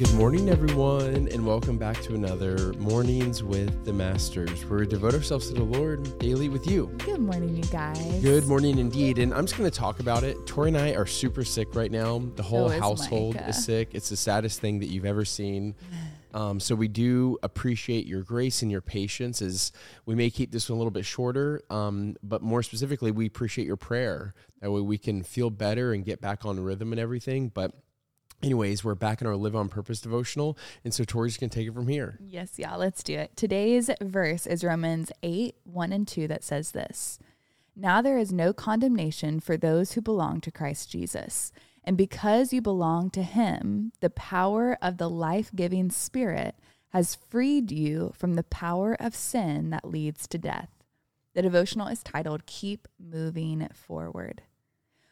Good morning, everyone, and welcome back to another Mornings with the Masters, where we devote ourselves to the Lord daily with you. Good morning, you guys. Good morning, indeed. And I'm just going to talk about it. Tori and I are super sick right now. The whole So is household Micah. is sick. It's the saddest thing that you've ever seen. Um, so we do appreciate your grace and your patience. As we may keep this one a little bit shorter, um, but more specifically, we appreciate your prayer. That way we can feel better and get back on rhythm and everything. But anyways, we're back in our Live on Purpose devotional, and so Tori's gonna take it from here. Yes, yeah, let's do it. Today's verse is Romans 8 1 and 2 that says this Now there is no condemnation for those who belong to Christ Jesus. And because you belong to him, the power of the life giving spirit has freed you from the power of sin that leads to death. The devotional is titled Keep Moving Forward.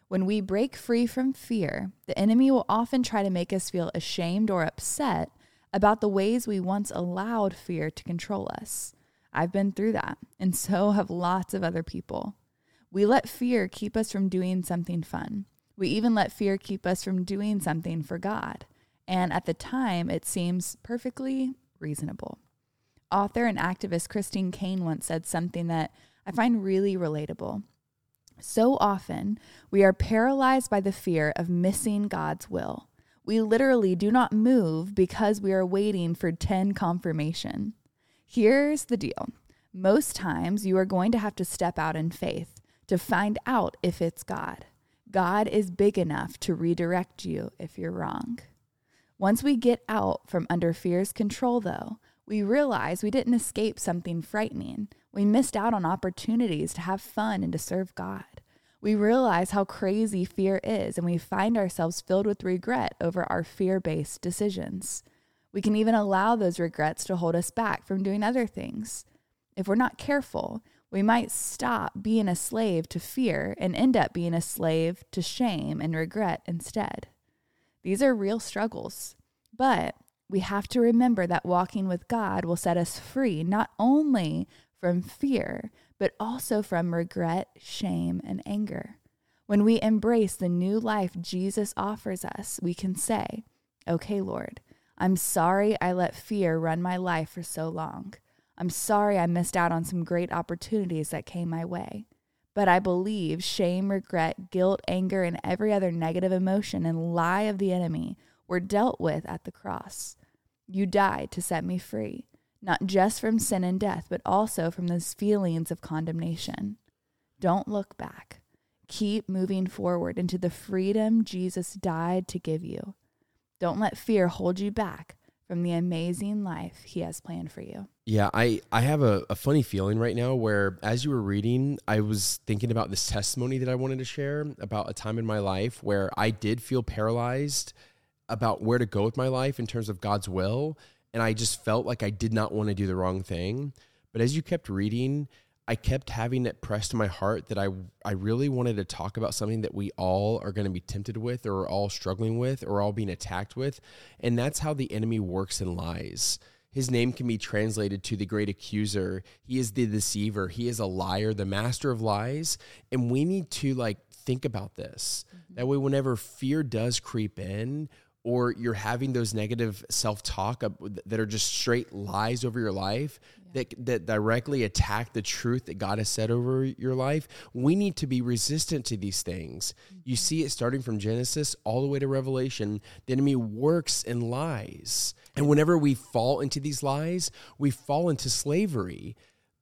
When we break free from fear, the enemy will often try to make us feel ashamed or upset about the ways we once allowed fear to control us. I've been through that, and so have lots of other people. We let fear keep us from doing something fun. We even let fear keep us from doing something for God. And at the time, it seems perfectly reasonable. Author and activist Christine Caine once said something that I find really relatable. So often, we are paralyzed by the fear of missing God's will. We literally do not move because we are waiting for 10 confirmation. Here's the deal most times, you are going to have to step out in faith to find out if it's God. God is big enough to redirect you if you're wrong. Once we get out from under fear's control, though, we realize we didn't escape something frightening. We missed out on opportunities to have fun and to serve God. We realize how crazy fear is, and we find ourselves filled with regret over our fear based decisions. We can even allow those regrets to hold us back from doing other things. If we're not careful, we might stop being a slave to fear and end up being a slave to shame and regret instead. These are real struggles, but we have to remember that walking with God will set us free not only from fear, but also from regret, shame, and anger. When we embrace the new life Jesus offers us, we can say, Okay, Lord, I'm sorry I let fear run my life for so long. I'm sorry I missed out on some great opportunities that came my way. But I believe shame, regret, guilt, anger, and every other negative emotion and lie of the enemy were dealt with at the cross. You died to set me free, not just from sin and death, but also from those feelings of condemnation. Don't look back. Keep moving forward into the freedom Jesus died to give you. Don't let fear hold you back from the amazing life he has planned for you. Yeah, I, I have a, a funny feeling right now where as you were reading, I was thinking about this testimony that I wanted to share about a time in my life where I did feel paralyzed about where to go with my life in terms of God's will. And I just felt like I did not want to do the wrong thing. But as you kept reading, I kept having it pressed to my heart that I I really wanted to talk about something that we all are going to be tempted with or all struggling with or all being attacked with. And that's how the enemy works and lies. His name can be translated to the great accuser. He is the deceiver. He is a liar, the master of lies. And we need to like think about this. Mm-hmm. That way, whenever fear does creep in, or you're having those negative self-talk that are just straight lies over your life that, that directly attack the truth that God has said over your life, we need to be resistant to these things. You mm-hmm. see it starting from Genesis all the way to Revelation. The enemy works in lies. And whenever we fall into these lies, we fall into slavery.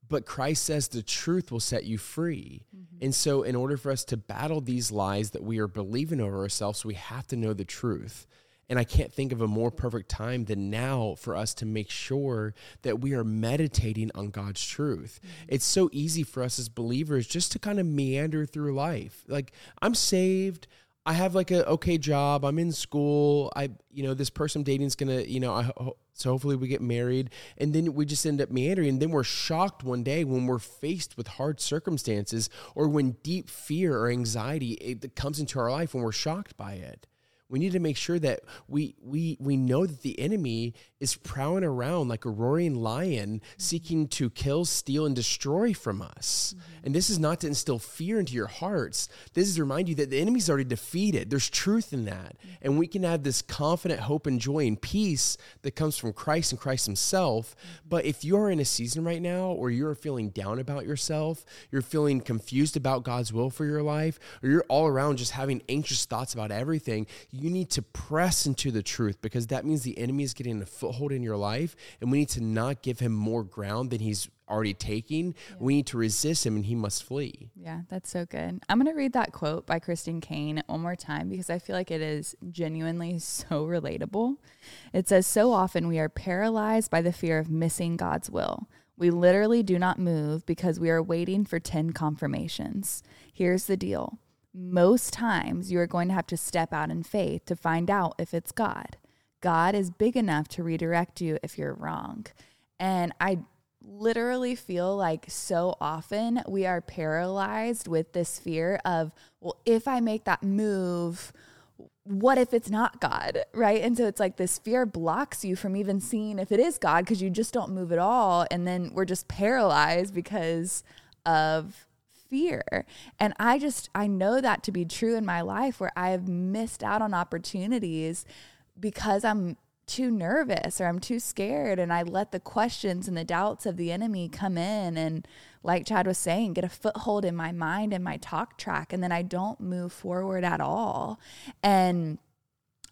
But Christ says the truth will set you free. Mm-hmm. And so, in order for us to battle these lies that we are believing over ourselves, we have to know the truth. And I can't think of a more perfect time than now for us to make sure that we are meditating on God's truth. Mm-hmm. It's so easy for us as believers just to kind of meander through life. Like, I'm saved. I have like a okay job. I'm in school. I, you know, this person I'm dating is gonna, you know, I so hopefully we get married, and then we just end up meandering. And then we're shocked one day when we're faced with hard circumstances, or when deep fear or anxiety it comes into our life, when we're shocked by it. We need to make sure that we we we know that the enemy is prowling around like a roaring lion, seeking to kill, steal, and destroy from us. Mm-hmm. And this is not to instill fear into your hearts. This is to remind you that the enemy's already defeated. There's truth in that. Mm-hmm. And we can have this confident hope and joy and peace that comes from Christ and Christ Himself. Mm-hmm. But if you're in a season right now or you're feeling down about yourself, you're feeling confused about God's will for your life, or you're all around just having anxious thoughts about everything, you need to press into the truth because that means the enemy is getting a foothold in your life. And we need to not give him more ground than he's already taking. Yeah. We need to resist him and he must flee. Yeah, that's so good. I'm going to read that quote by Christine Caine one more time because I feel like it is genuinely so relatable. It says, So often we are paralyzed by the fear of missing God's will. We literally do not move because we are waiting for 10 confirmations. Here's the deal most times you are going to have to step out in faith to find out if it's God. God is big enough to redirect you if you're wrong. And I literally feel like so often we are paralyzed with this fear of, well, if I make that move, what if it's not God? Right. And so it's like this fear blocks you from even seeing if it is God because you just don't move at all. And then we're just paralyzed because of fear. And I just, I know that to be true in my life where I have missed out on opportunities because I'm too nervous or I'm too scared and I let the questions and the doubts of the enemy come in and like Chad was saying get a foothold in my mind and my talk track and then I don't move forward at all. And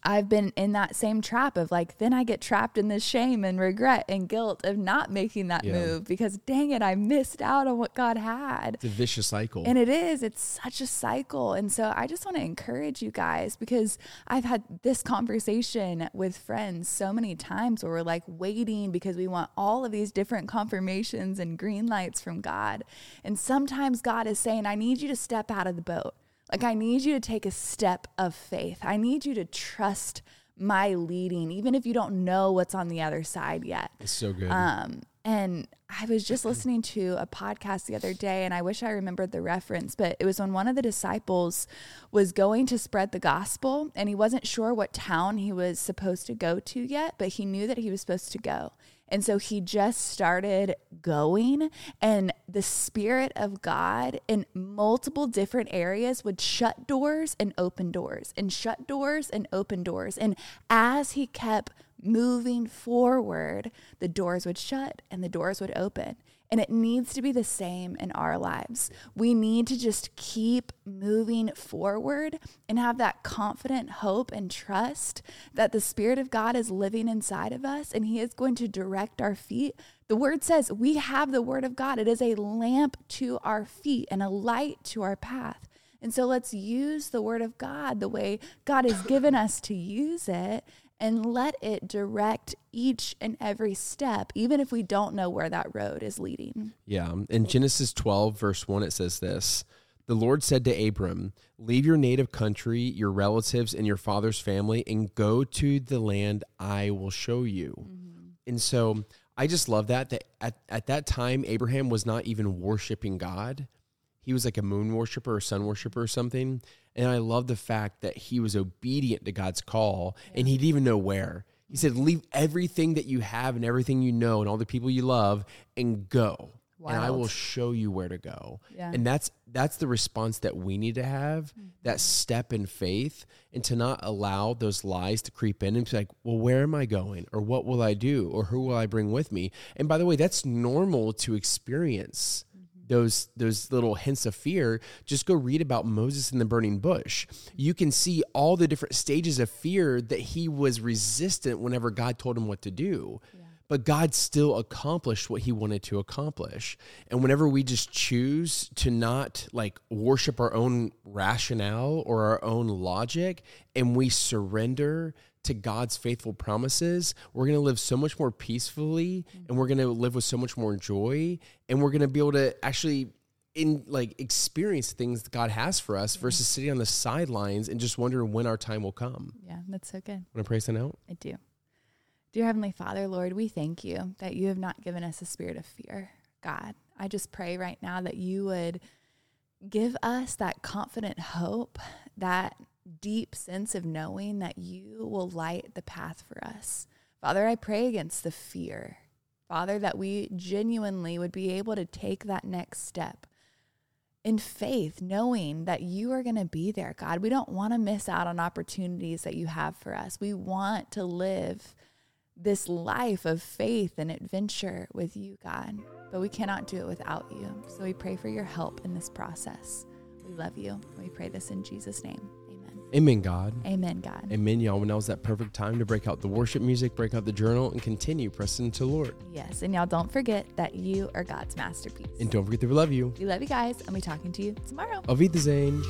I've been in that same trap of like, then I get trapped in this shame and regret and guilt of not making that yeah. move because dang it, I missed out on what God had. It's a vicious cycle. And it is, it's such a cycle. And so I just want to encourage you guys because I've had this conversation with friends so many times where we're like waiting because we want all of these different confirmations and green lights from God. And sometimes God is saying, I need you to step out of the boat. Like, I need you to take a step of faith. I need you to trust my leading, even if you don't know what's on the other side yet. It's so good. Um, and I was just mm-hmm. listening to a podcast the other day, and I wish I remembered the reference, but it was when one of the disciples was going to spread the gospel, and he wasn't sure what town he was supposed to go to yet, but he knew that he was supposed to go. And so he just started going, and the Spirit of God in multiple different areas would shut doors and open doors, and shut doors and open doors. And as he kept moving forward, the doors would shut and the doors would open. And it needs to be the same in our lives. We need to just keep moving forward and have that confident hope and trust that the Spirit of God is living inside of us and He is going to direct our feet. The Word says we have the Word of God, it is a lamp to our feet and a light to our path. And so let's use the Word of God the way God has given us to use it and let it direct each and every step, even if we don't know where that road is leading. Yeah. In Genesis 12, verse 1, it says this The Lord said to Abram, Leave your native country, your relatives, and your father's family, and go to the land I will show you. Mm-hmm. And so I just love that, that at, at that time, Abraham was not even worshiping God. He was like a moon worshiper or sun worshiper or something. And I love the fact that he was obedient to God's call yeah. and he didn't even know where. He said, Leave everything that you have and everything you know and all the people you love and go. Wild. And I will show you where to go. Yeah. And that's that's the response that we need to have, mm-hmm. that step in faith, and to not allow those lies to creep in and be like, well, where am I going? Or what will I do? Or who will I bring with me? And by the way, that's normal to experience those those little hints of fear, just go read about Moses in the burning bush. You can see all the different stages of fear that he was resistant whenever God told him what to do. Yeah. But God still accomplished what he wanted to accomplish. And whenever we just choose to not like worship our own rationale or our own logic and we surrender to God's faithful promises, we're going to live so much more peacefully mm-hmm. and we're going to live with so much more joy and we're going to be able to actually in like experience things that God has for us versus sitting on the sidelines and just wondering when our time will come. Yeah, that's so good. Want to pray something out? I do. Dear Heavenly Father, Lord, we thank you that you have not given us a spirit of fear. God, I just pray right now that you would give us that confident hope, that deep sense of knowing that you will light the path for us. Father, I pray against the fear. Father, that we genuinely would be able to take that next step in faith, knowing that you are going to be there, God. We don't want to miss out on opportunities that you have for us. We want to live this life of faith and adventure with you, God, but we cannot do it without you. So we pray for your help in this process. We love you. We pray this in Jesus' name. Amen. God. Amen, God. Amen, y'all. When now is that perfect time to break out the worship music, break out the journal, and continue pressing to the Lord. Yes. And y'all don't forget that you are God's masterpiece. And don't forget that we love you. we love you guys, and we talking to you tomorrow. Auf Wiedersehen.